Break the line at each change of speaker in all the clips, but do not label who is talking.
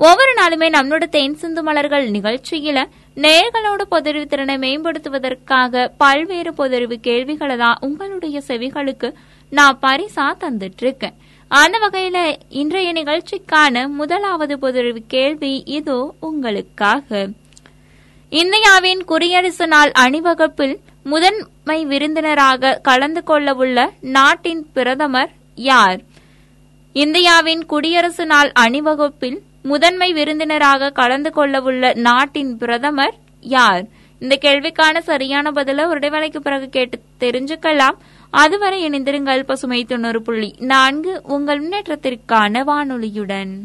ஒவ்வொரு நாளுமே நம்மளோட தேன் சிந்து மலர்கள் நிகழ்ச்சியில நேர்களோட பொதறிவு திறனை மேம்படுத்துவதற்காக பல்வேறு பொதறிவு கேள்விகளை தான் உங்களுடைய செவிகளுக்கு நான் பரிசா தந்துட்டு இருக்கேன் அந்த வகையில இன்றைய நிகழ்ச்சிக்கான முதலாவது பொதறிவு கேள்வி இதோ உங்களுக்காக. இந்தியாவின் குடியரசு நாள் அணிவகுப்பில் முதன்மை விருந்தினராக கலந்து கொள்ளவுள்ள நாட்டின் பிரதமர் யார்? இந்தியாவின் குடியரசு நாள் அணிவகுப்பில் முதன்மை விருந்தினராக கலந்து கொள்ளவுள்ள நாட்டின் பிரதமர் யார்? இந்த கேள்விக்கான சரியான பதில ஒரு இடைவேளைக்கு பிறகு கேட்டு தெரிஞ்சுக்கலாம். அதுவரை இணைந்திருங்கள் பசுமை தொண்ணூறு புள்ளி நான்கு உங்கள் முன்னேற்றத்திற்கான வானொலியுடன்.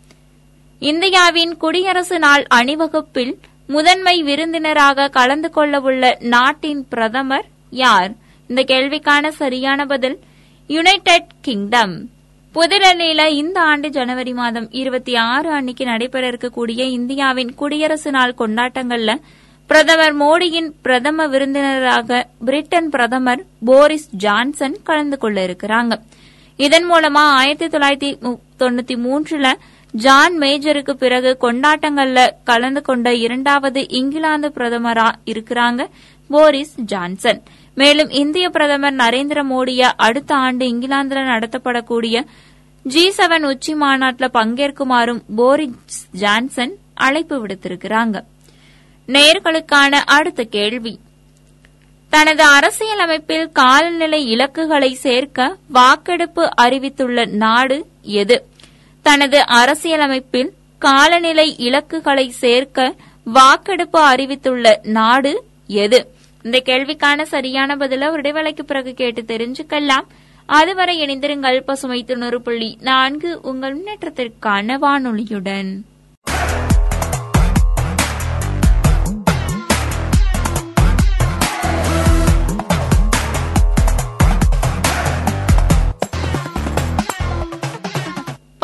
இந்தியாவின் குடியரசு நாள் அணிவகுப்பில் முதன்மை விருந்தினராக கலந்து கொள்ளவுள்ள நாட்டின் பிரதமர் யார்? இந்த கேள்விக்கான சரியான பதில் யுனைடெட் கிங்டம் புதுடெல்லியில இந்த ஆண்டு ஜனவரி மாதம் இருபத்தி ஆறு அன்னைக்கு நடைபெற இருக்கக்கூடிய இந்தியாவின் குடியரசு நாள் கொண்டாட்டங்கள்ல பிரதமர் மோடியின் பிரதம விருந்தினராக பிரிட்டன் பிரதமர் போரிஸ் ஜான்சன் கலந்து கொள்ள இருக்கிறாங்க. இதன் மூலமா ஆயிரத்தி தொள்ளாயிரத்தி தொண்ணூத்தி மூன்றுல ஜான் மேஜருக்கு பிறகு கொண்டாட்டங்கள்ல கலந்து கொண்ட இரண்டாவது இங்கிலாந்து பிரதமரா இருக்கிறாங்க போரிஸ் ஜான்சன். மேலும் இந்திய பிரதமர் நரேந்திர மோடிய அடுத்த ஆண்டு இங்கிலாந்துல நடத்தப்படக்கூடிய ஜி செவன் உச்சி மாநாட்டில் பங்கேற்குமாறும் போரிஸ் ஜான்சன் அழைப்பு விடுத்திருக்கிறாங்க. நேர்களுக்கான அடுத்த கேள்வி. தனது அரசியலமைப்பில் காலநிலை இலக்குகளை சேர்க்க வாக்கெடுப்பு அறிவித்துள்ள நாடு எது? தனது அரசியலமைப்பில் காலநிலை இலக்குகளை சேர்க்க வாக்கெடுப்பு அறிவித்துள்ள நாடு எது? இந்த கேள்விக்கான சரியான பதில ஒரு இடைவேளைக்கு பிறகு கேட்டு தெரிஞ்சுக்கலாம். அதுவரை இணைந்திருங்கள் பசுமை தொண்ணூறு புள்ளி நான்கு உங்கள் முன்னேற்றத்திற்கான வானொலியுடன்.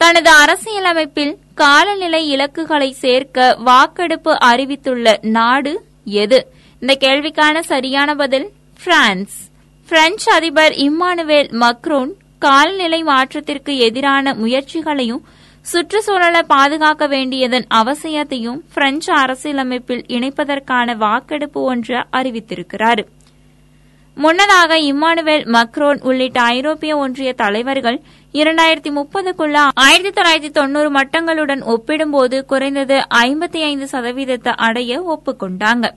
தனது அரசியலமைப்பில் காலநிலை இலக்குகளை சேர்க்க வாக்கெடுப்பு அறிவித்துள்ள நாடு எது? இந்த கேள்விக்கான சரியான பதில் பிரான்ஸ். பிரெஞ்சு அதிபர் இம்மானுவேல் மக்ரோன் காலநிலை மாற்றத்திற்கு எதிரான முயற்சிகளையும் சுற்றுச்சூழலை பாதுகாக்க வேண்டியதன் அவசியத்தையும் பிரெஞ்சு அரசியலமைப்பில் இணைப்பதற்கான வாக்கெடுப்பு ஒன்று அறிவித்திருக்கிறார். முன்னதாக இம்மானுவேல் மக்ரோன் உள்ளிட்ட ஐரோப்பிய ஒன்றிய தலைவர்கள் இரண்டாயிரத்தி முப்பதுக்குள்ள ஆயிரத்தி தொள்ளாயிரத்தி தொன்னூறு மட்டங்களுடன் ஒப்பிடும்போது குறைந்தது ஐம்பத்தி ஐந்து சதவீதத்தை அடைய ஒப்புக்கொண்டாங்க.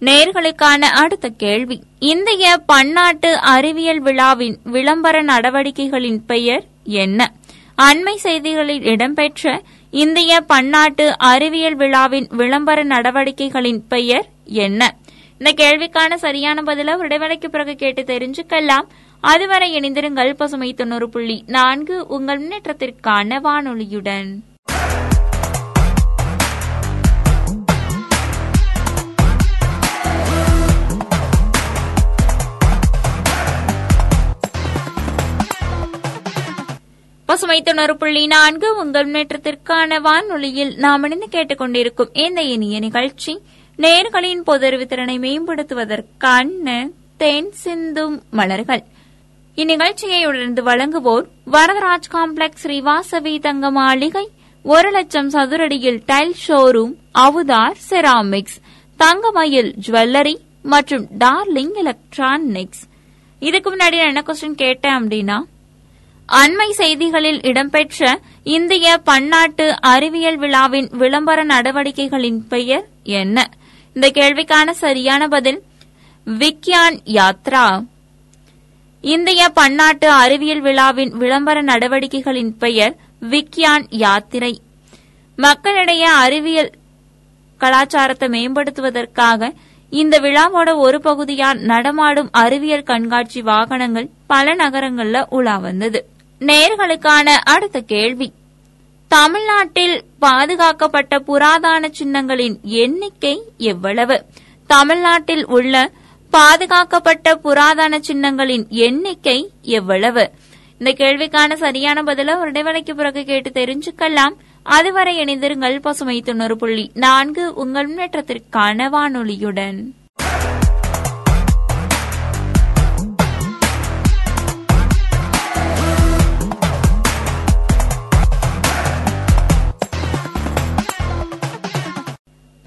நேர்களுக்கான அடுத்த கேள்வி. இந்திய பன்னாட்டு அறிவியல் விழாவின் விளம்பர நடவடிக்கைகளின் பெயர் என்ன? அண்மை செய்திகளில் இடம்பெற்ற இந்திய பன்னாட்டு அறிவியல் விழாவின் விளம்பர நடவடிக்கைகளின் பெயர் என்ன? இந்த கேள்விக்கான சரியான பதில விடைவெளிக்கு இடைவேளைக்கு பிறகு கேட்டு தெரிஞ்சுக்கலாம். அதுவரை இணைந்திருங்கள் பசுமை தொண்ணூறு புள்ளி நான்கு உங்கள் முன்னேற்றத்திற்கான வானொலியுடன். பசுமை தொண்ணூறு புள்ளி நான்கு உங்கள் முன்னேற்றத்திற்கான வானொலியில் நாம் இணைந்து கேட்டுக்கொண்டிருக்கும் இந்த இனிய நிகழ்ச்சி நேர்களின் பொதறிவு திறனை மேம்படுத்துவதற்கான தேன் சிந்தும் மலர்கள். இந்நிகழ்ச்சியை உணர்ந்து வழங்குவோர் வரதராஜ் காம்ப்ளெக்ஸ் ஸ்ரீவாசவி தங்க மாளிகை ஒரு லட்சம் சதுரடியில் tile showroom Avudaar ceramics Thangamayil jewellery மற்றும் டார்லிங் எலக்ட்ரானிக்ஸ். இதுக்கு முன்னாடி நான் என்ன கொஸ்டின் கேட்டேன் அப்படின்னா அண்மை செய்திகளில் இடம்பெற்ற இந்திய பன்னாட்டு அறிவியல் விழாவின் விளம்பர நடவடிக்கைகளின் பெயர் என்ன? இந்த கேள்விக்கான சரியான பதில் விக்யான் யாத்ரா. இந்திய பன்னாட்டு அறிவியல் விழாவின் விளம்பர நடவடிக்கைகளின் பெயர் விக்யான் யாத்திரை. மக்களிடையே அறிவியல் கலாச்சாரத்தை மேம்படுத்துவதற்காக இந்த விழாவோட ஒரு பகுதியா நடமாடும் அறிவியல் கண்காட்சி வாகனங்கள் பல நகரங்கள்ல உலா வந்தது. நேர்களுக்கான அடுத்த கேள்வி. தமிழ்நாட்டில் பாதுகாக்கப்பட்ட புராதன சின்னங்களின் எண்ணிக்கை எவ்வளவு? தமிழ்நாட்டில் உள்ள பாதுகாக்கப்பட்ட புராதன சின்னங்களின் எண்ணிக்கை எவ்வளவு? இந்த கேள்விக்கான சரியான பதில ஒரு இடைவெளிக்கு பிறகு கேட்டு தெரிஞ்சுக்கலாம். அதுவரை இணைந்திருங்கள் பசுமை தொண்ணூறு புள்ளி நான்கு உங்கள் முன்னேற்றத்திற்கான வானொலியுடன்.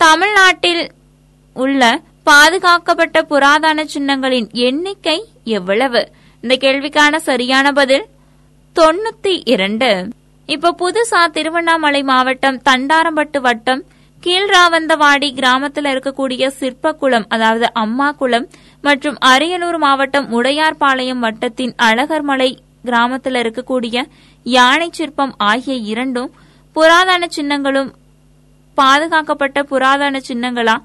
தமிழ்நாட்டில் உள்ள பாதுகாக்கப்பட்ட புராதன சின்னங்களின் எண்ணிக்கை எவ்வளவு? இந்த கேள்விக்கான சரியான பதில் தொண்ணூத்தி இரண்டு. இப்ப புதுசா திருவண்ணாமலை மாவட்டம் தண்டாரம்பட்டு வட்டம் கீழ்ராவந்தவாடி கிராமத்தில் இருக்கக்கூடிய சிற்பக்குளம் அதாவது அம்மா குளம் மற்றும் அரியலூர் மாவட்டம் உடையார்பாளையம் வட்டத்தின் அழகர்மலை கிராமத்தில் இருக்கக்கூடிய யானை சிற்பம் ஆகிய இரண்டும் புராதன சின்னங்களும் பாதுகாக்கப்பட்ட புராதன சின்னங்களா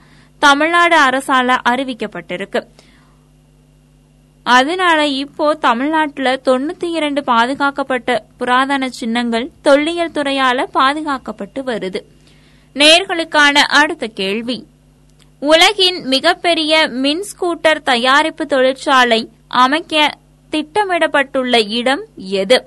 தமிழ்நாடு அரசால அறிவிக்கப்பட்டிருக்கு. அதனால இப்போ தமிழ்நாட்டுல தொண்ணூத்தி இரண்டு பாதுகாக்கப்பட்ட புராதன சின்னங்கள் தொல்லியல் துறையால பாதுகாக்கப்பட்டு வருது. நேர்களுக்கான அடுத்த கேள்வி. உலகின் மிகப்பெரிய மின் ஸ்கூட்டர் தயாரிப்பு தொழிற்சாலை அமைக்க திட்டமிடப்பட்டுள்ள இடம் எது?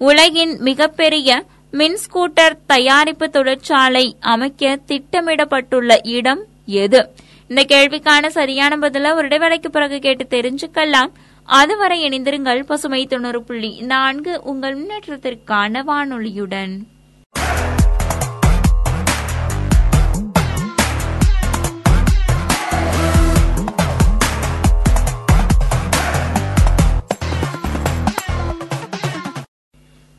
உலகின் மிகப்பெரிய மின் ஸ்கூட்டர் தயாரிப்பு தொழிற்சாலை அமைக்க திட்டமிடப்பட்டுள்ள இடம் எது? இந்த கேள்விக்கான சரியான பதில ஒரு இடைவேளைக்கு பிறகு கேட்டு தெரிஞ்சுக்கலாம். அதுவரை இணைந்திருங்கள் பசுமை தொண்ணூறு புள்ளி நான்கு உங்கள் முன்னேற்றத்திற்கான வானொலியுடன்.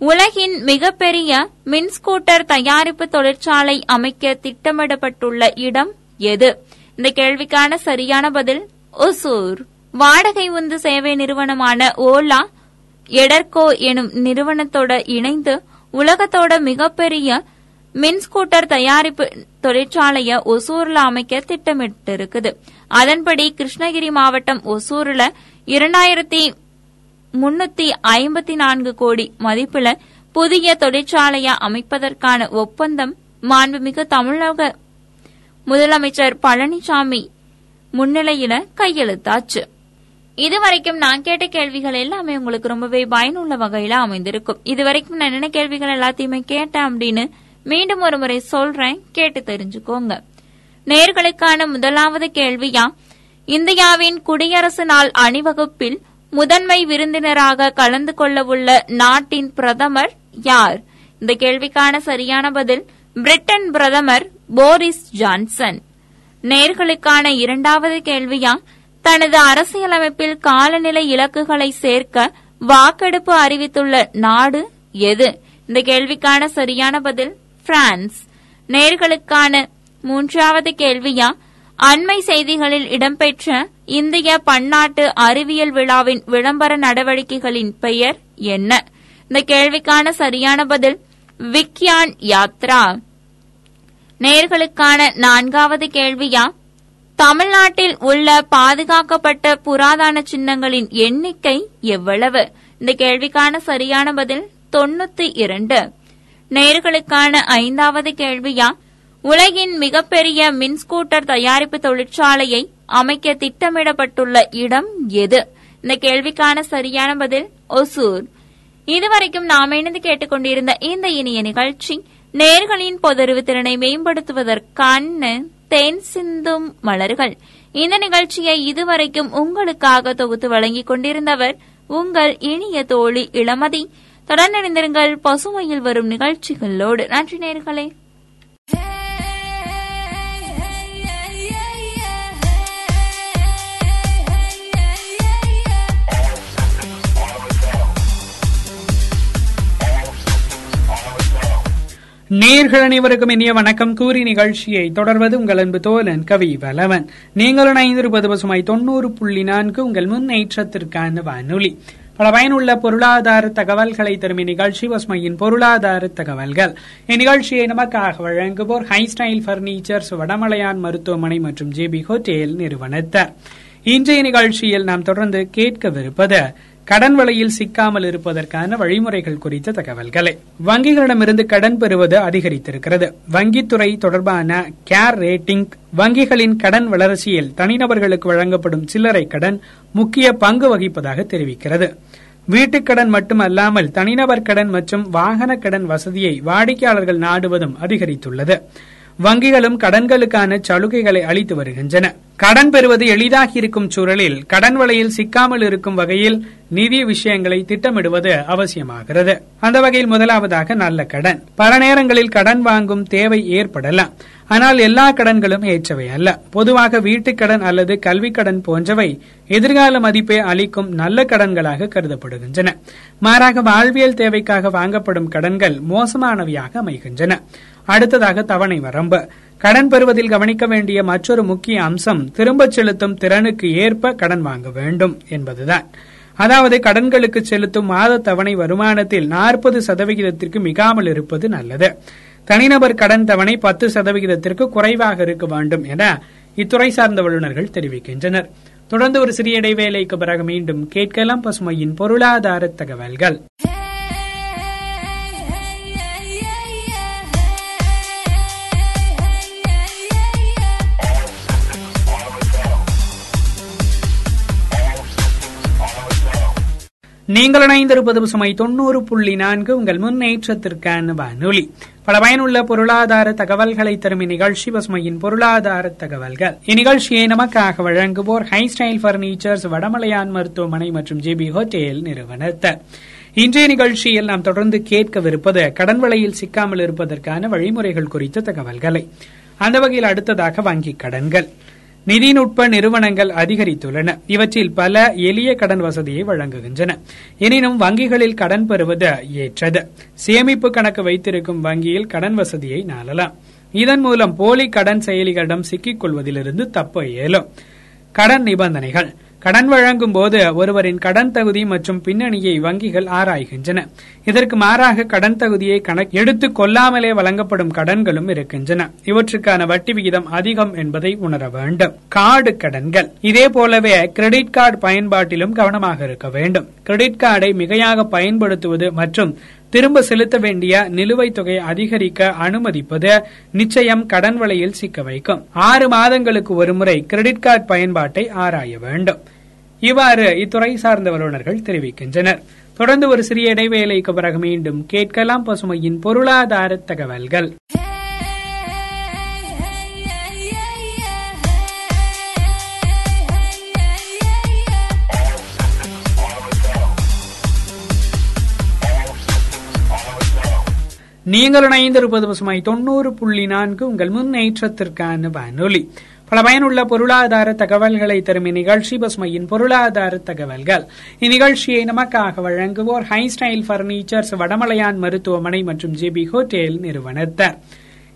உலகின் மிகப்பெரிய மின் ஸ்கூட்டர் தயாரிப்பு தொழிற்சாலை அமைக்க திட்டமிடப்பட்டுள்ள இடம் எது? இந்த கேள்விக்கான சரியான பதில் ஒசூர். வாடகை உந்து சேவை நிறுவனமான ஓலா எடர்கோ எனும் நிறுவனத்தோட இணைந்து உலகத்தோட மிகப்பெரிய மின் ஸ்கூட்டர் தயாரிப்பு தொழிற்சாலைய ஒசூர்ல அமைக்க திட்டமிட்டு இருக்குது அதன்படி கிருஷ்ணகிரி மாவட்டம் ஒசூர்ல இரண்டாயிரத்தி முன்னூத்தி ஐம்பத்தி நான்கு கோடி மதிப்பில் புதிய தொழிற்சாலையை அமைப்பதற்கான ஒப்பந்தம் மாண்புமிகு தமிழக முதலமைச்சர் பழனிசாமி முன்னிலையில கையெழுத்தாச்சு. இதுவரைக்கும் நான் கேட்ட கேள்விகள் எல்லாமே உங்களுக்கு ரொம்பவே பயனுள்ள வகையில அமைந்திருக்கும். இதுவரைக்கும் நான் என்ன கேள்விகள் எல்லாத்தையுமே கேட்டேன் அப்படின்னு மீண்டும் ஒரு முறை சொல்றேன். கேட்டு தெரிஞ்சுக்கோங்க. நேர்களுக்கான முதலாவது கேள்வியா இந்தியாவின் குடியரசு நாள் அணிவகுப்பில் முதன்மை விருந்தினராக கலந்து கொள்ளவுள்ள நாட்டின் பிரதமர் யார்? இந்த கேள்விக்கான சரியான பதில் பிரிட்டன் பிரதமர் போரிஸ் ஜான்சன். நேர்களுக்கான இரண்டாவது கேள்வியா தனது அரசியலமைப்பில் காலநிலை இலக்குகளை சேர்க்க வாக்கெடுப்பு அறிவித்துள்ள நாடு எது? இந்த கேள்விக்கான சரியான பதில் பிரான்ஸ். நேர்களுக்கான மூன்றாவது கேள்வியா அண்மை செய்திகளில் இடம்பெற்ற இந்திய பன்னாட்டு அறிவியல் விழாவின் விளம்பர நடவடிக்கைகளின் பெயர் என்ன? இந்த கேள்விக்கான சரியான பதில் விக்யான் யாத்ரா. நேர்களுக்கான நான்காவது கேள்வியா? தமிழ்நாட்டில் உள்ள பாதுகாக்கப்பட்ட புராதன சின்னங்களின் எண்ணிக்கை எவ்வளவு? இந்த கேள்விக்கான சரியான பதில் தொண்ணூத்தி இரண்டு. நேர்களுக்கான ஐந்தாவது கேள்வியா? உலகின் மிகப்பெரிய மின் ஸ்கூட்டர் தயாரிப்பு தொழிற்சாலையை அமைக்க திட்டமிடப்பட்டுள்ள இடம் எது? இந்த கேள்விக்கான சரியான பதில் ஒசூர். இதுவரைக்கும் நாம் இணைந்து கேட்டுக்கொண்டிருந்த இந்த இனிய நிகழ்ச்சி நேர்களின் பொதறிவு திறனை மேம்படுத்துவதற்கான தேன் சிந்தும் மலர்கள். இந்த நிகழ்ச்சியை இதுவரைக்கும் உங்களுக்காக தொகுத்து வழங்கிக் கொண்டிருந்தவர் உங்கள் இனிய தோழி இளமதி. தொடர்ந்து பசுமையில் வரும் நிகழ்ச்சிகளோடு. நன்றி நேர்களே.
நேர்கள் அனைவருக்கும் இனிய வணக்கம். கூறி நிகழ்ச்சியை தொடர்வது உங்கள் அன்பு தோலன் கவி வலவன் நீங்களும் இணைந்திருப்பது பசுமை தொண்ணூறு புள்ளி நான்கு உங்கள் முன்னேற்றத்திற்கான வானொலி. பல பயனுள்ள பொருளாதார தகவல்களை தரும் இந்நிகழ்ச்சி பசுமையின் பொருளாதார தகவல்கள். இந்நிகழ்ச்சியை நமக்காக வழங்குவோர் ஹை ஸ்டைல் பர்னிச்சர்ஸ் வடமலையான் மருத்துவமனை மற்றும் ஜேபி ஹோட்டேல் நிறுவனத்தார். இன்றைய நிகழ்ச்சியில் நாம் தொடர்ந்து கேட்கவிருப்பது கடன் வலையில் சிக்காமல் இருப்பதற்கான வழிமுறைகள் குறித்த தகவல்களை. வங்கிகளிடமிருந்து கடன் பெறுவது அதிகரித்திருக்கிறது. வங்கித்துறை தொடர்பான கேர் ரேட்டிங் வங்கிகளின் கடன் வளர்ச்சியில் தனிநபர்களுக்கு வழங்கப்படும் சில்லறை கடன் முக்கிய பங்கு வகிப்பதாக தெரிவிக்கிறது. வீட்டுக்கடன் மட்டுமல்லாமல் தனிநபர் கடன் மற்றும் வாகன கடன் வசதியை வாடிக்கையாளர்கள் நாடுவதும் அதிகரித்துள்ளது. வங்கிகளும் கடன்களுக்கான சலுகைகளை அளித்து வருகின்றன. கடன் பெறுவது எளிதாகி இருக்கும் சூழலில் கடன் வலையில் சிக்காமல் இருக்கும் வகையில் நிதி விஷயங்களை திட்டமிடுவது அவசியமாகிறது. அந்த வகையில் முதலாவதாக நல்ல கடன். பல நேரங்களில் கடன் வாங்கும் தேவை ஏற்படலாம். ஆனால் எல்லா கடன்களும் ஏற்றவை அல்ல. பொதுவாக வீட்டுக்கடன் அல்லது கல்விக் கடன் போன்றவை எதிர்கால மதிப்பை அளிக்கும் நல்ல கடன்களாக கருதப்படுகின்றன. மாறாக வாழ்வியல் தேவைக்காக வாங்கப்படும் கடன்கள் மோசமானவையாக அமைகின்றன. அடுத்ததாக தவணை வரம்பு. கடன் பெறுவதில் கவனிக்க வேண்டிய மற்றொரு முக்கிய அம்சம் திரும்பச் செலுத்தும் திறனுக்கு ஏற்ப கடன் வாங்க வேண்டும் என்பதுதான். அதாவது கடன்களுக்கு செலுத்தும் மாத தவணை வருமானத்தில் நாற்பது சதவிகிதத்திற்கு மிகாமல் இருப்பது நல்லது. தனிநபர் கடன் தவணை பத்து சதவிகிதத்திற்கு குறைவாக இருக்க வேண்டும் என இத்துறை சார்ந்த வல்லுநர்கள் தெரிவிக்கின்றனர். தொடர்ந்து ஒரு சிறிய இடைவேளைக்கு பிறகு மீண்டும் கேட்கலாம் பசுமையின் பொருளாதார தகவல்கள். நீங்கள் இணைந்திருப்பது சுமை தொண்ணூறு புள்ளி நான்கு. உங்கள் முன்னேற்றத்திற்கான வானொலி. பல பயனுள்ள பொருளாதார தகவல்களை தரும் இந்நிகழ்ச்சி பசுமையின் பொருளாதார தகவல்கள். இந்நிகழ்ச்சியை நமக்காக வழங்குவோர் ஹை ஸ்டைல் பர்னிச்சர்ஸ் வடமலையான் மருத்துவமனை மற்றும் ஜேபி ஹோட்டேல் நிறுவனத்தர் இன்றைய நிகழ்ச்சியில் நாம் தொடர்ந்து கேட்கவிருப்பது கடன் வலையில் சிக்காமல் இருப்பதற்கான வழிமுறைகள் குறித்த தகவல்களை. அந்த வகையில் அடுத்ததாக வங்கிக் கடன்கள். நிதிநுட்ப நிறுவனங்கள் அதிகரித்துள்ளன. இவற்றில் பல எளிய கடன் வசதியை வழங்குகின்றன. எனினும் வங்கிகளில் கடன் பெறுவது ஏற்றது. சேமிப்பு கணக்கு வைத்திருக்கும் வங்கியில் கடன் வசதியை நாளலாம். இதன் மூலம் போலி கடன் செயலிகளிடம் சிக்கிக் கொள்வதிலிருந்து தப்ப இயலும் கடன் நிபந்தனைகள். கடன் வழங்கும் போது ஒருவரின் கடன் தகுதி மற்றும் பின்னணியை வங்கிகள் ஆராய்கின்றன. இதற்கு மாறாக கடன் தகுதியை கணக்கு எடுத்துக் கொள்ளாமலே வழங்கப்படும் கடன்களும் இருக்கின்றன. இவற்றுக்கான வட்டி விகிதம் அதிகம் என்பதை உணர வேண்டும். கார்டு கடன்கள். இதே போலவே கிரெடிட் கார்டு பயன்பாட்டிலும் கவனமாக இருக்க வேண்டும். கிரெடிட் கார்டை மிகையாக பயன்படுத்துவது மற்றும் திரும்ப செலுத்த வேண்டிய நிலுவைத் தொகையை அதிகரிக்க அனுமதிப்பது நிச்சயம் கடன் வலையில் சிக்க வைக்கும். ஆறு மாதங்களுக்கு ஒருமுறை கிரெடிட் கார்டு பயன்பாட்டை ஆராய வேண்டும். இவ்வாறு இத்துறை சார்ந்த வல்லுநர்கள் தெரிவிக்கின்றனர். தொடர்ந்து ஒரு சிறிய இடைவேளைக்கு பிறகு மீண்டும் கேட்கலாம் பசுமையின் பொருளாதார தகவல்கள். நீங்கள் இணைந்திருப்பது பசுமை தொண்ணூறு புள்ளி நான்கு உங்கள் முன்னேற்றத்திற்கான வானொலி. பல பயனுள்ள பொருளாதார தகவல்களை தரும் இந்நிகழ்ச்சி பசுமையின் பொருளாதார தகவல்கள். இந்நிகழ்ச்சியை நமக்காக வழங்குவோர் ஹை ஸ்டைல் பர்னிச்சர்ஸ் வடமலையான் மருத்துவமனை மற்றும் ஜேபி ஹோட்டேல் நிறுவனத்தர்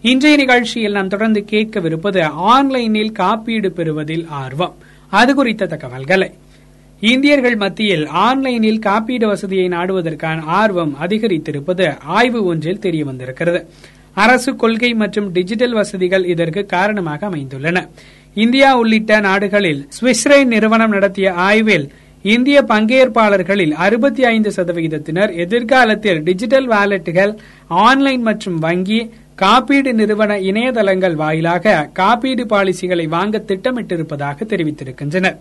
இன்றைய நிகழ்ச்சியில் நாம் தொடர்ந்து கேட்கவிருப்பது ஆன்லைனில் காப்பீடு பெறுவதில் ஆர்வம். அது குறித்த தகவல்களை. இந்தியர்கள் மத்தியில் ஆன்லைனில் காப்பீடு வசதியை நாடுவதற்கான ஆர்வம் அதிகரித்திருப்பது ஆய்வு ஒன்றில் தெரிய வந்திருக்கிறது அரசு கொள்கை மற்றும் டிஜிட்டல் வசதிகள் இதற்கு காரணமாக அமைந்துள்ளன. இந்தியா உள்ளிட்ட நாடுகளில் ஸ்விஸ்ரே நிறுவனம் நடத்திய ஆய்வில் இந்திய பங்கேற்பாளர்களில் அறுபத்தி ஐந்து சதவிகிதத்தினர் எதிர்காலத்தில் டிஜிட்டல் வாலெட்டுகள் ஆன்லைன் மற்றும் வங்கி காப்பீடு நிறுவன இணையதளங்கள் வாயிலாக காப்பீடு பாலிசிகளை வாங்க திட்டமிட்டிருப்பதாக தெரிவித்திருக்கின்றனர்.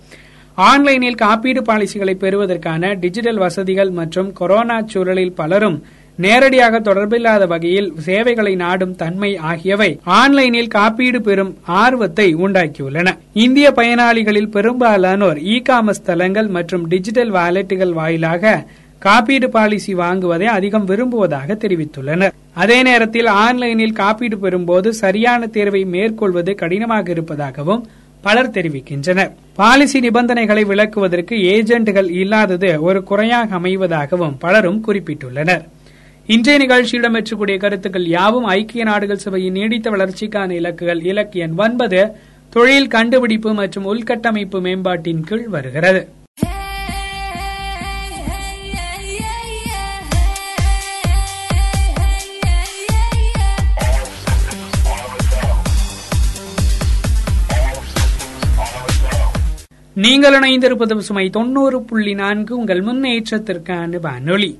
ஆன்லைனில் காப்பீடு பாலிசிகளை பெறுவதற்கான டிஜிட்டல் வசதிகள் மற்றும் கொரோனா சூழலில் பலரும் நேரடியாக தொடர்பில்லாத வகையில் சேவைகளை நாடும் தன்மை ஆகியவை ஆன்லைனில் காப்பீடு பெறும் ஆர்வத்தை உண்டாக்கியுள்ளன. இந்திய பயனாளிகளில் பெரும்பாலானோர் இ காமர்ஸ் தளங்கள் மற்றும் டிஜிட்டல் வாலெட்டுகள் வாயிலாக காப்பீடு பாலிசி வாங்குவதை அதிகம் விரும்புவதாக தெரிவித்துள்ளனர். அதே நேரத்தில் ஆன்லைனில் காப்பீடு பெறும்போது சரியான தேர்வை மேற்கொள்வது கடினமாக இருப்பதாகவும் பலர் தெரிவிக்கின்றனர். பாலிசி நிபந்தனைகளை விளக்குவதற்கு ஏஜென்ட்கள் இல்லாதது ஒரு குறையாக அமைவதாகவும் பலரும் குறிப்பிட்டுள்ளனர். இன்றைய நிகழ்ச்சியில் இடம்பெற்றக்கூடிய கருத்துக்கள் யாவும் ஐக்கிய நாடுகள் சபையின் நீடித்த வளர்ச்சிக்கான இலக்குகள். இலக்கு எண் ஒன்பது தொழில் கண்டுபிடிப்பு மற்றும் உள்கட்டமைப்பு மேம்பாட்டின் கீழ் வருகிறது. நீங்கள் இணைந்திருப்பது சுமை தொண்ணூறு புள்ளி நான்கு உங்கள் முன்னேற்றத்திற்கான வானொலி.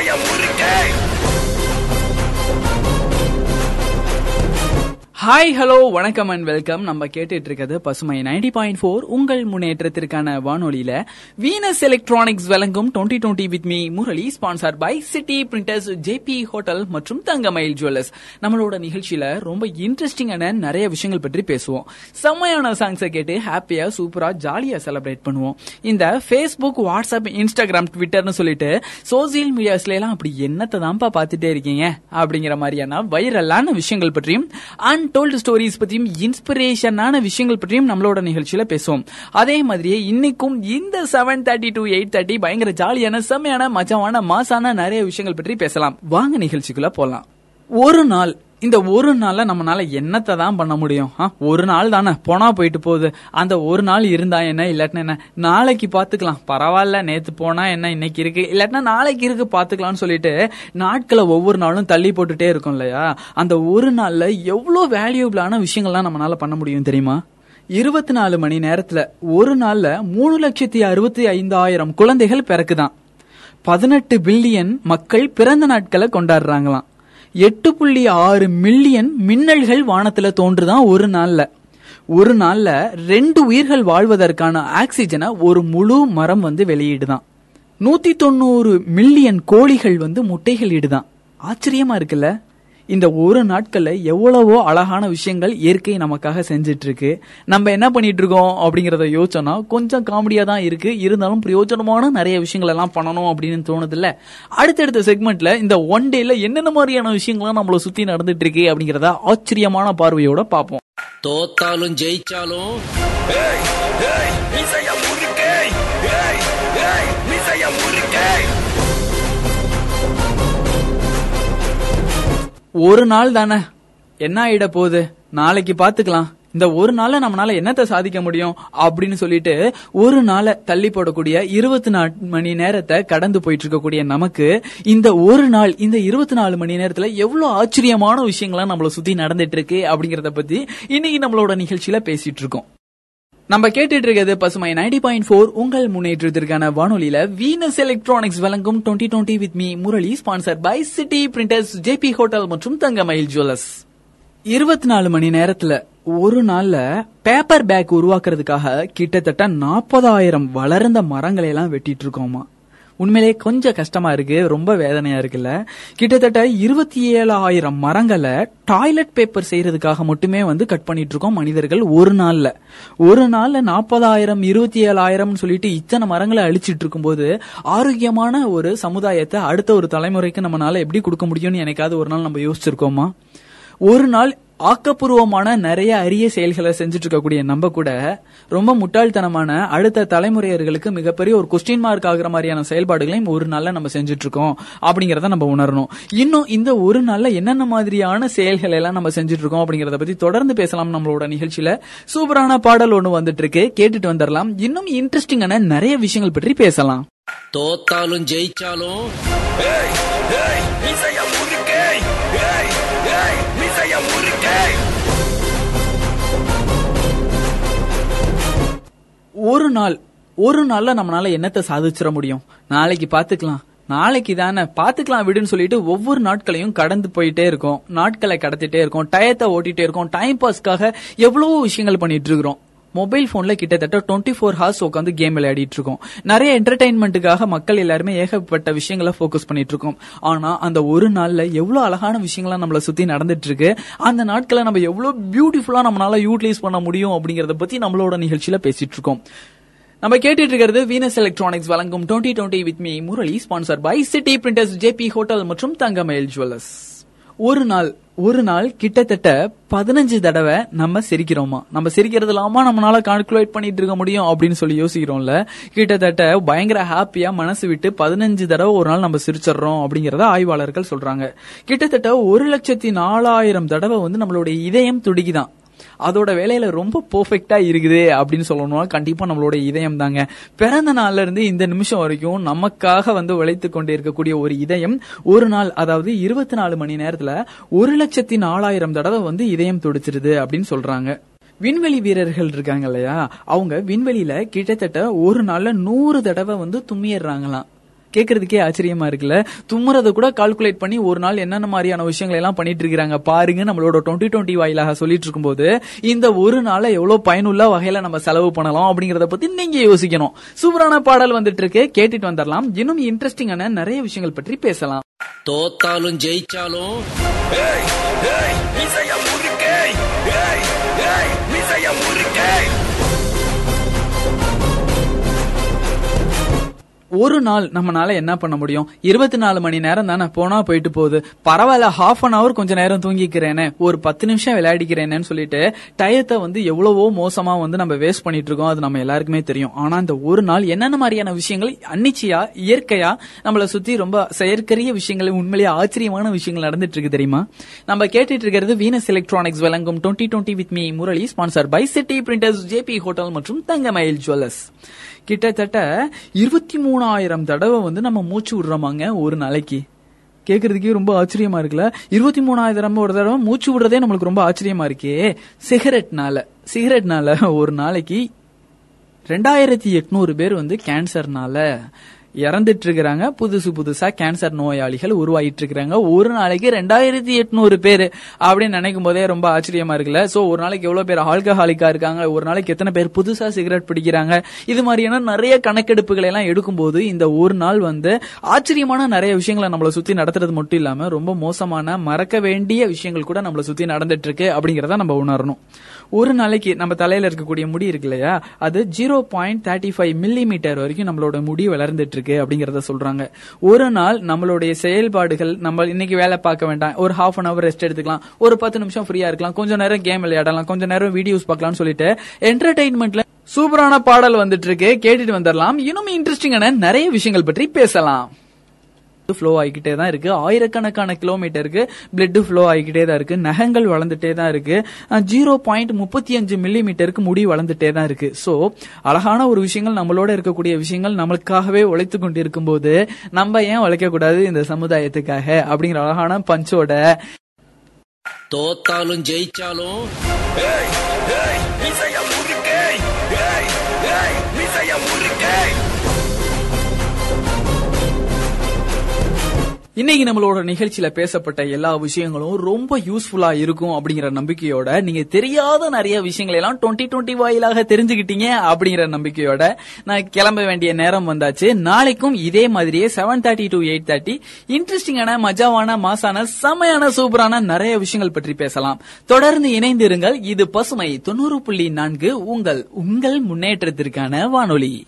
Venha, Muriquém!
ஹாய் ஹலோ வணக்கம் அண்ட் வெல்கம் நம்ம கேட்டுட்டு இருக்கிறது பசுமை நைன்டி பாயிண்ட் ஃபோர் உங்கள் முன்னேற்றத்திற்கான வானொலியில வீனஸ் எலக்ட்ரானிக்ஸ் வழங்கும் twenty twenty with me Murali sponsor by city printers JP hotel மற்றும் தங்கமயில் ஜுவல்லர்ஸ் நம்மளோட நிகழ்ச்சியில ரொம்ப இன்ட்ரெஸ்டிங்கான நிறைய விஷயங்கள் பற்றி பேசுவோம். செம்மையான சாங்ஸை கேட்டு ஹாப்பியா சூப்பரா ஜாலியா செலிப்ரேட் பண்ணுவோம். இந்த ஃபேஸ்புக் வாட்ஸ்அப் இன்ஸ்டாகிராம் ட்விட்டர்னு சொல்லிட்டு சோசியல் மீடியாஸ்ல எல்லாம் அப்படி என்னத்தை தான்ப்பா பார்த்துட்டே இருக்கீங்க? அப்படிங்கிற மாதிரியான வைரலான விஷயங்கள் பற்றியும் அண்ட் அன்டோல்டு ஸ்டோரிஸ் பற்றியும் இன்ஸ்பிரேஷனான விஷயங்கள் பற்றியும் நம்மளோட நிகழ்ச்சியில பேசுவோம். அதே மாதிரியே இன்னைக்கும் இந்த seven thirty to eight thirty பயங்கர ஜாலியான செம்மையான மஜாவான மாசான நிறைய விஷயங்கள் பற்றி பேசலாம். வாங்க நிகழ்ச்சிக்குள்ள போலாம். ஒரு நாள் இந்த ஒரு நாள்ல நம்மளால என்னத்தை தான் பண்ண முடியும்? ஒரு நாள் தானே. போனா போயிட்டு போகுது. அந்த ஒரு நாள் இருந்தா என்ன இல்லாட்டினா என்ன? நாளைக்கு பாத்துக்கலாம். பரவாயில்ல நேத்து போனா என்ன இன்னைக்கு இருக்கு. இல்லாட்டினா நாளைக்கு இருக்கு பாத்துக்கலாம்னு சொல்லிட்டு நாட்களை ஒவ்வொரு நாளும் தள்ளி போட்டுட்டே இருக்கும் இல்லையா? அந்த ஒரு நாள்ல எவ்வளவு வேல்யூபிளான விஷயங்கள்லாம் நம்மளால பண்ண முடியும் தெரியுமா? இருபத்தி நாலு மணி நேரத்துல ஒரு நாள்ல மூணு லட்சத்தி அறுபத்தி ஐந்தாயிரம் குழந்தைகள் பிறக்குதான். பதினெட்டு பில்லியன் மக்கள் பிறந்த நாட்களை கொண்டாடுறாங்களாம். எட்டு புள்ளி ஆறு மில்லியன் மின்னல்கள் வானத்துல தோன்றுதான் ஒரு நாள்ல. ஒரு நாள்ல ரெண்டு உயிர்கள் வாழ்வதற்கான ஆக்சிஜனை ஒரு முழு மரம் வந்து வெளியிடுதான். நூத்தி தொண்ணூறு மில்லியன் கோழிகள் வந்து முட்டைகள் இடுதான். ஆச்சரியமா இருக்குல்ல? இந்த ஒரு நாட்கள்ல எவ்வளவோ அழகான விஷயங்கள் இயற்கை நமக்காக செஞ்சிட்டு இருக்கு நம்ம என்ன பண்ணிட்டு இருக்கோம் அப்படிங்கறத யோசிச்சோம்னா கொஞ்சம் காமெடியா தான் இருக்கு. இருந்தாலும் பிரயோஜனமான நிறைய விஷயங்கள் எல்லாம் பண்ணணும் அப்படின்னு தோணுது இல்ல அடுத்தடுத்த செக்மெண்ட்ல இந்த ஒன் டேல என்னென்ன மாதிரியான விஷயங்கள்லாம் நம்மள சுத்தி நடந்துட்டு இருக்கு அப்படிங்கறத ஆச்சரியமான பார்வையோட பார்ப்போம்.
தோத்தாலும் ஜெயிச்சாலும்
ஒரு நாள் தானே. என்ன ஆயிட போகுது? நாளைக்கு பாத்துக்கலாம். இந்த ஒரு நாள்ல நம்மளால என்னத்தை சாதிக்க முடியும்? அப்படின்னு சொல்லிட்டு ஒரு நாளை தள்ளி போடக்கூடிய இருபத்தி நாலு மணி நேரத்தை கடந்து போயிட்டு இருக்கக்கூடிய நமக்கு இந்த ஒரு நாள் இந்த இருபத்தி நாலு மணி நேரத்துல எவ்வளவு ஆச்சரியமான விஷயங்கள்லாம் நம்மள சுத்தி நடந்துட்டு இருக்கு அப்படிங்கறத பத்தி இன்னைக்கு நம்மளோட நிகழ்ச்சியில பேசிட்டு இருக்கோம். நம்ம கேட்டுட்டு இருக்கிறது பசுமை 90.4 பாயிண்ட் ஃபோர் உங்கள் முன்னேற்றத்திற்கான வானொலியில வீனஸ் எலக்ட்ரானிக்ஸ் வழங்கும் 2020 twenty with me Murali sponsor by city printers JP hotel மற்றும் தங்கமயில் ஜுவல்லர்ஸ் இருபத்தி நாலு மணி நேரத்துல ஒரு நாள்ல பேப்பர் பேக் உருவாக்குறதுக்காக கிட்டத்தட்ட நாற்பதாயிரம் வளர்ந்த மரங்களை எல்லாம் வெட்டிட்டு இருக்கோமா உண்மையிலே கொஞ்சம் கஷ்டமா இருக்கு ரொம்ப வேதனையா இருக்குல்ல. கிட்டத்தட்ட இருபத்தி ஏழாயிரம் மரங்களை டாய்லெட் பேப்பர் செய்யறதுக்காக மட்டுமே வந்து கட் பண்ணிட்டு இருக்கோம் மனிதர்கள் ஒரு நாள்ல. ஒரு நாள்ல நாற்பதாயிரம் இருபத்தி ஏழாயிரம்னு சொல்லிட்டு இத்தனை மரங்களை அழிச்சிட்டு இருக்கும்போது ஆரோக்கியமான ஒரு சமுதாயத்தை அடுத்த ஒரு தலைமுறைக்கு நம்மளால எப்படி கொடுக்க முடியும்னு எனக்காவது ஒரு நாள் நம்ம யோசிச்சிருக்கோமா? ஒரு நாள் ஆக்கப்பூர்வமான நிறைய அரிய செயல்களை செஞ்சுட்டு இருக்கக்கூடிய நம்ம கூட ரொம்ப முட்டாள்தனமான அடுத்த தலைமுறையர்களுக்கு மிகப்பெரிய ஒரு கொஸ்டின் மார்க் ஆகுற மாதிரியான செயல்பாடுகளையும் ஒரு நாள்ல நம்ம செஞ்சுட்டு இருக்கோம் அப்படிங்கறத நம்ம உணரணும். இன்னும் இந்த ஒரு நாள்ல என்னென்ன மாதிரியான செயல்களை எல்லாம் நம்ம செஞ்சுட்டு இருக்கோம் அப்படிங்கறத பத்தி தொடர்ந்து பேசலாம் நம்மளோட நிகழ்ச்சியில. சூப்பரான பாடல் ஒண்ணு வந்துட்டு இருக்கு கேட்டுட்டு வந்துடலாம். இன்னும் இன்ட்ரெஸ்டிங்கான நிறைய விஷயங்கள் பற்றி பேசலாம்.
தோத்தாலும் ஜெயிச்சாலும்
ஒரு நாள் ஒரு நாள்ல நம்மளால என்னத்தை சாதிச்சிட முடியும்? நாளைக்கு பாத்துக்கலாம். நாளைக்கு தானே பாத்துக்கலாம் விடுன்னு சொல்லிட்டு ஒவ்வொரு நாட்களையும் கடந்து போயிட்டே இருக்கோம். நாட்களை கடத்திட்டே இருக்கோம். டயத்தை ஓட்டிட்டே இருக்கோம். டைம் பாஸ்க்காக எவ்வளவோ விஷயங்கள் பண்ணிட்டு இருக்கிறோம். மொபைல் போன்ல கிட்டத்தட்ட டுவெண்ட்டி ஃபோர் ஹவர்ஸ் உட்காந்து கேம் விளையாடிட்டு இருக்கோம் நிறைய என்டர்டைன்மெண்ட்டுக்காக மக்கள் எல்லாருமே ஏகப்பட்ட விஷயங்களை ஃபோக்கஸ் பண்ணிட்டு இருக்கோம் ஆனா அந்த ஒரு நாள்ல எவ்வளவு அழகான விஷயங்கள்லாம் நம்மளை சுத்தி நடந்துட்டு இருக்கு அந்த நாட்களை நம்ம எவ்வளவு பியூட்டிஃபுல்லா நம்மளால யூட்டிலைஸ் பண்ண முடியும் அப்படிங்கறத பத்தி நம்மளோட நிகழ்ச்சியில பேசிட்டு இருக்கோம் நம்ம கேட்டுட்டு இருக்கிறது வீனஸ் எலக்ட்ரானிக்ஸ் வழங்கும் 2020 twenty with me Murali sponsor by city printers JP hotel மற்றும் தங்கமயில் ஜுவல்லர்ஸ் ஒரு நாள் ஒரு நாள் கிட்டத்தட்ட பதினஞ்சு தடவை நம்ம சிரிக்கிறோமா? நம்ம சிரிக்கிறது இல்லாமல் நம்மளால கால்குலேட் பண்ணிட்டு இருக்க முடியும் அப்படின்னு சொல்லி யோசிக்கிறோம்ல. கிட்டத்தட்ட பயங்கர ஹாப்பியா மனசு விட்டு பதினஞ்சு தடவை ஒரு நாள் நம்ம சிரிச்சிடுறோம் அப்படிங்கறத ஆய்வாளர்கள் சொல்றாங்க. கிட்டத்தட்ட ஒரு லட்சத்தி நாலாயிரம் தடவை வந்து நம்மளுடைய இதயம் துடிக்குதான். அதோட வேலையில ரொம்ப பெர்ஃபெக்டா இருக்குது அப்படின்னு சொல்லணும்னா கண்டிப்பா நம்மளோட இதயம் தாங்க. பிறந்த நாள்ல இருந்து இந்த நிமிஷம் வரைக்கும் நமக்காக வந்து உழைத்து கொண்டு இருக்கக்கூடிய ஒரு இதயம் ஒரு நாள் அதாவது இருபத்தி நாலு மணி நேரத்துல ஒரு லட்சத்தி நாலாயிரம் தடவை வந்து இதயம் துடிச்சிருது அப்படின்னு சொல்றாங்க. விண்வெளி வீரர்கள் இருக்காங்க இல்லையா? அவங்க விண்வெளியில கிட்டத்தட்ட ஒரு நாள்ல நூறு தடவை வந்து தும்மிடுறாங்களாம் கேக்குறதுக்கே ஆச்சரியமா இருக்குல்ல? தும்முறத கூட கால்குலேட் பண்ணி ஒரு நாள் என்னென்ன மாதிரியான விஷயங்களை எல்லாம் பண்ணிட்டு இருக்காங்க பாருங்க நம்மளோட டுவெண்ட்டி டுவெண்ட்டி வாயிலாக சொல்லிட்டு இருக்கும்போது இந்த ஒரு நாளை எவ்வளவு பயனுள்ள வகையில நம்ம செலவு பண்ணலாம் அப்படிங்கறத பத்தி நீங்க யோசிக்கணும். சூப்பரான பாடல் வந்துட்டு இருக்கு. கேட்டுட்டு வந்துடலாம். இன்னும் இன்ட்ரெஸ்டிங்கான நிறைய விஷயங்கள் பற்றி பேசலாம்.
தோத்தாலும் ஜெயிச்சாலும்
ஒரு நாள் நம்மளால என்ன பண்ண முடியும்? இருபத்தி நாலு மணி நேரம் தானே போனா போயிட்டு போகுது. பரவாயில்ல ஹாஃப் அன் அவர் கொஞ்ச நேரம் தூங்கிக்கிறேனே ஒரு பத்து நிமிஷம் விளையாடிக்கிறேனேன்னு சொல்லிட்டு டயத்தை வந்து எவ்வளவோ மோசமா வந்து நம்ம வேஸ்ட் பண்ணிட்டு இருக்கோம். அது நம்ம எல்லாருக்குமே தெரியும். ஆனா இந்த ஒரு நாள் என்னென்ன மாதிரியான விஷயங்கள்? அன்னிச்சையா இயற்கையா? நம்மள சுத்தி ரொம்ப செயற்கரிய விஷயங்கள் உண்மையிலேயே ஆச்சரியமான விஷயங்கள் நடந்துட்டு இருக்கு தெரியுமா? நம்ம கேட்டுட்டு இருக்கிறது வீனஸ் எலக்ட்ரானிக்ஸ் வழங்கும் twenty twenty with me Murali sponsor by city printers JP hotel மற்றும் தங்கமயில் ஜுவல்லர்ஸ் கிட்டத்தட்ட இருபத்தி மூணாயிரம் தடவை வந்து நம்ம மூச்சு விடுறோமாங்க ஒரு நாளைக்கு. கேக்குறதுக்கே ரொம்ப ஆச்சரியமா இருக்குல்ல? இருபத்தி மூணாயிரம் ஒரு தடவை மூச்சு விடுறதே நம்மளுக்கு ரொம்ப ஆச்சரியமா இருக்கே. சிகரெட்னால சிகரெட்னால ஒரு நாளைக்கு ரெண்டாயிரத்தி எட்நூறு பேர் வந்து கேன்சர்னால இறந்துட்டு இருக்கிறாங்க புதுசு புதுசா கேன்சர் நோயாளிகள் உருவாகிட்டு இருக்கிறாங்க ஒரு நாளைக்கு ரெண்டாயிரத்தி எட்நூறு பேர் அப்படின்னு நினைக்கும் போதே ரொம்ப ஆச்சரியமா இருக்குல்ல. சோ ஒரு நாளைக்கு எவ்வளவு பேர் ஆல்கஹாலிக்கா இருக்காங்க? ஒரு நாளைக்கு எத்தனை பேர் புதுசா சிகரெட் பிடிக்கிறாங்க? இது மாதிரியான நிறைய கணக்கெடுப்புகளை எல்லாம் எடுக்கும்போது இந்த ஒரு நாள் வந்து ஆச்சரியமான நிறைய விஷயங்களை நம்மளை சுத்தி நடத்துறது மட்டும் இல்லாம ரொம்ப மோசமான மறக்க வேண்டிய விஷயங்கள் கூட நம்மளை சுத்தி நடந்துட்டு இருக்கு அப்படிங்கறத நம்ம உணரணும். ஒரு நாளைக்கு நம்ம தலையில இருக்கக்கூடிய முடி இருக்கு இல்லையா? அது zero point thirty five millimetre வரைக்கும் நம்மளோட முடி வளர்ந்துட்டு இருக்கு அப்படிங்கறத சொல்றாங்க. ஒரு நாள் நம்மளுடைய செயல்பாடுகள் நம்ம இன்னைக்கு வேலை பார்க்க வேண்டாம். ஒரு ஹாஃப் அன் அவர் ரெஸ்ட் எடுத்துக்கலாம். ஒரு பத்து நிமிஷம் ஃப்ரீயா இருக்கலாம். கொஞ்ச நேரம் கேம் விளையாடலாம். கொஞ்ச நேரம் வீடியோஸ் பார்க்கலாம்னு சொல்லிட்டு என்டர்டைன்மெண்ட்ல சூப்பரான பாடல் வந்துட்டு இருக்கு. கேட்டுட்டு வந்துடலாம். இன்னும் இன்ட்ரெஸ்டிங்கான நிறைய விஷயங்கள் பற்றி பேசலாம். ஃப்ளோ ஆகிக்கிட்டே தான் இருக்கு. ஆயிரக்கணக்கான கிலோமீட்டருக்கு பிளட் ஃப்ளோ ஆகிக்கிட்டே தான் இருக்கு. நகங்கள் வளர்ந்துட்டே தான் இருக்கு. ஜீரோ பாயிண்ட் முப்பத்தி அஞ்சு மில்லி மீட்டருக்கு முடி வளர்ந்துட்டே தான் இருக்கு. சோ அழகான ஒரு விஷயங்கள் நம்மளோட இருக்கக்கூடிய விஷயங்கள் நம்மளுக்காகவே உழைத்து கொண்டு இருக்கும்போது நம்ம ஏன் உழைக்க கூடாது இந்த சமுதாயத்துக்காக அப்படிங்கிற அழகான பஞ்சோட
தோத்தாலும் ஜெயிச்சாலும்
இன்னைக்கு நம்மளோட நிகழ்ச்சியில பேசப்பட்ட எல்லா விஷயங்களும் ரொம்ப யூஸ்ஃபுல்லா இருக்கும் அப்படிங்கிற நம்பிக்கையோட நீங்க தெரியாத நிறைய விஷயங்களை எல்லாம் டுவெண்ட்டி டுவெண்ட்டி வாயிலாக தெரிஞ்சுக்கிட்டீங்க அப்படிங்கிற நம்பிக்கையோட நான் கிளம்ப வேண்டிய நேரம் வந்தாச்சு. நாளைக்கும் இதே மாதிரியே seven thirty to eight thirty இன்ட்ரெஸ்டிங்கான மஜாவான மாசான செமையான சூப்பரான நிறைய விஷயங்கள் பற்றி பேசலாம். தொடர்ந்து இணைந்திருங்கள். இது பசுமை தொண்ணூறு புள்ளி நான்கு உங்கள் உங்கள் முன்னேற்றத்திற்கான வானொலி.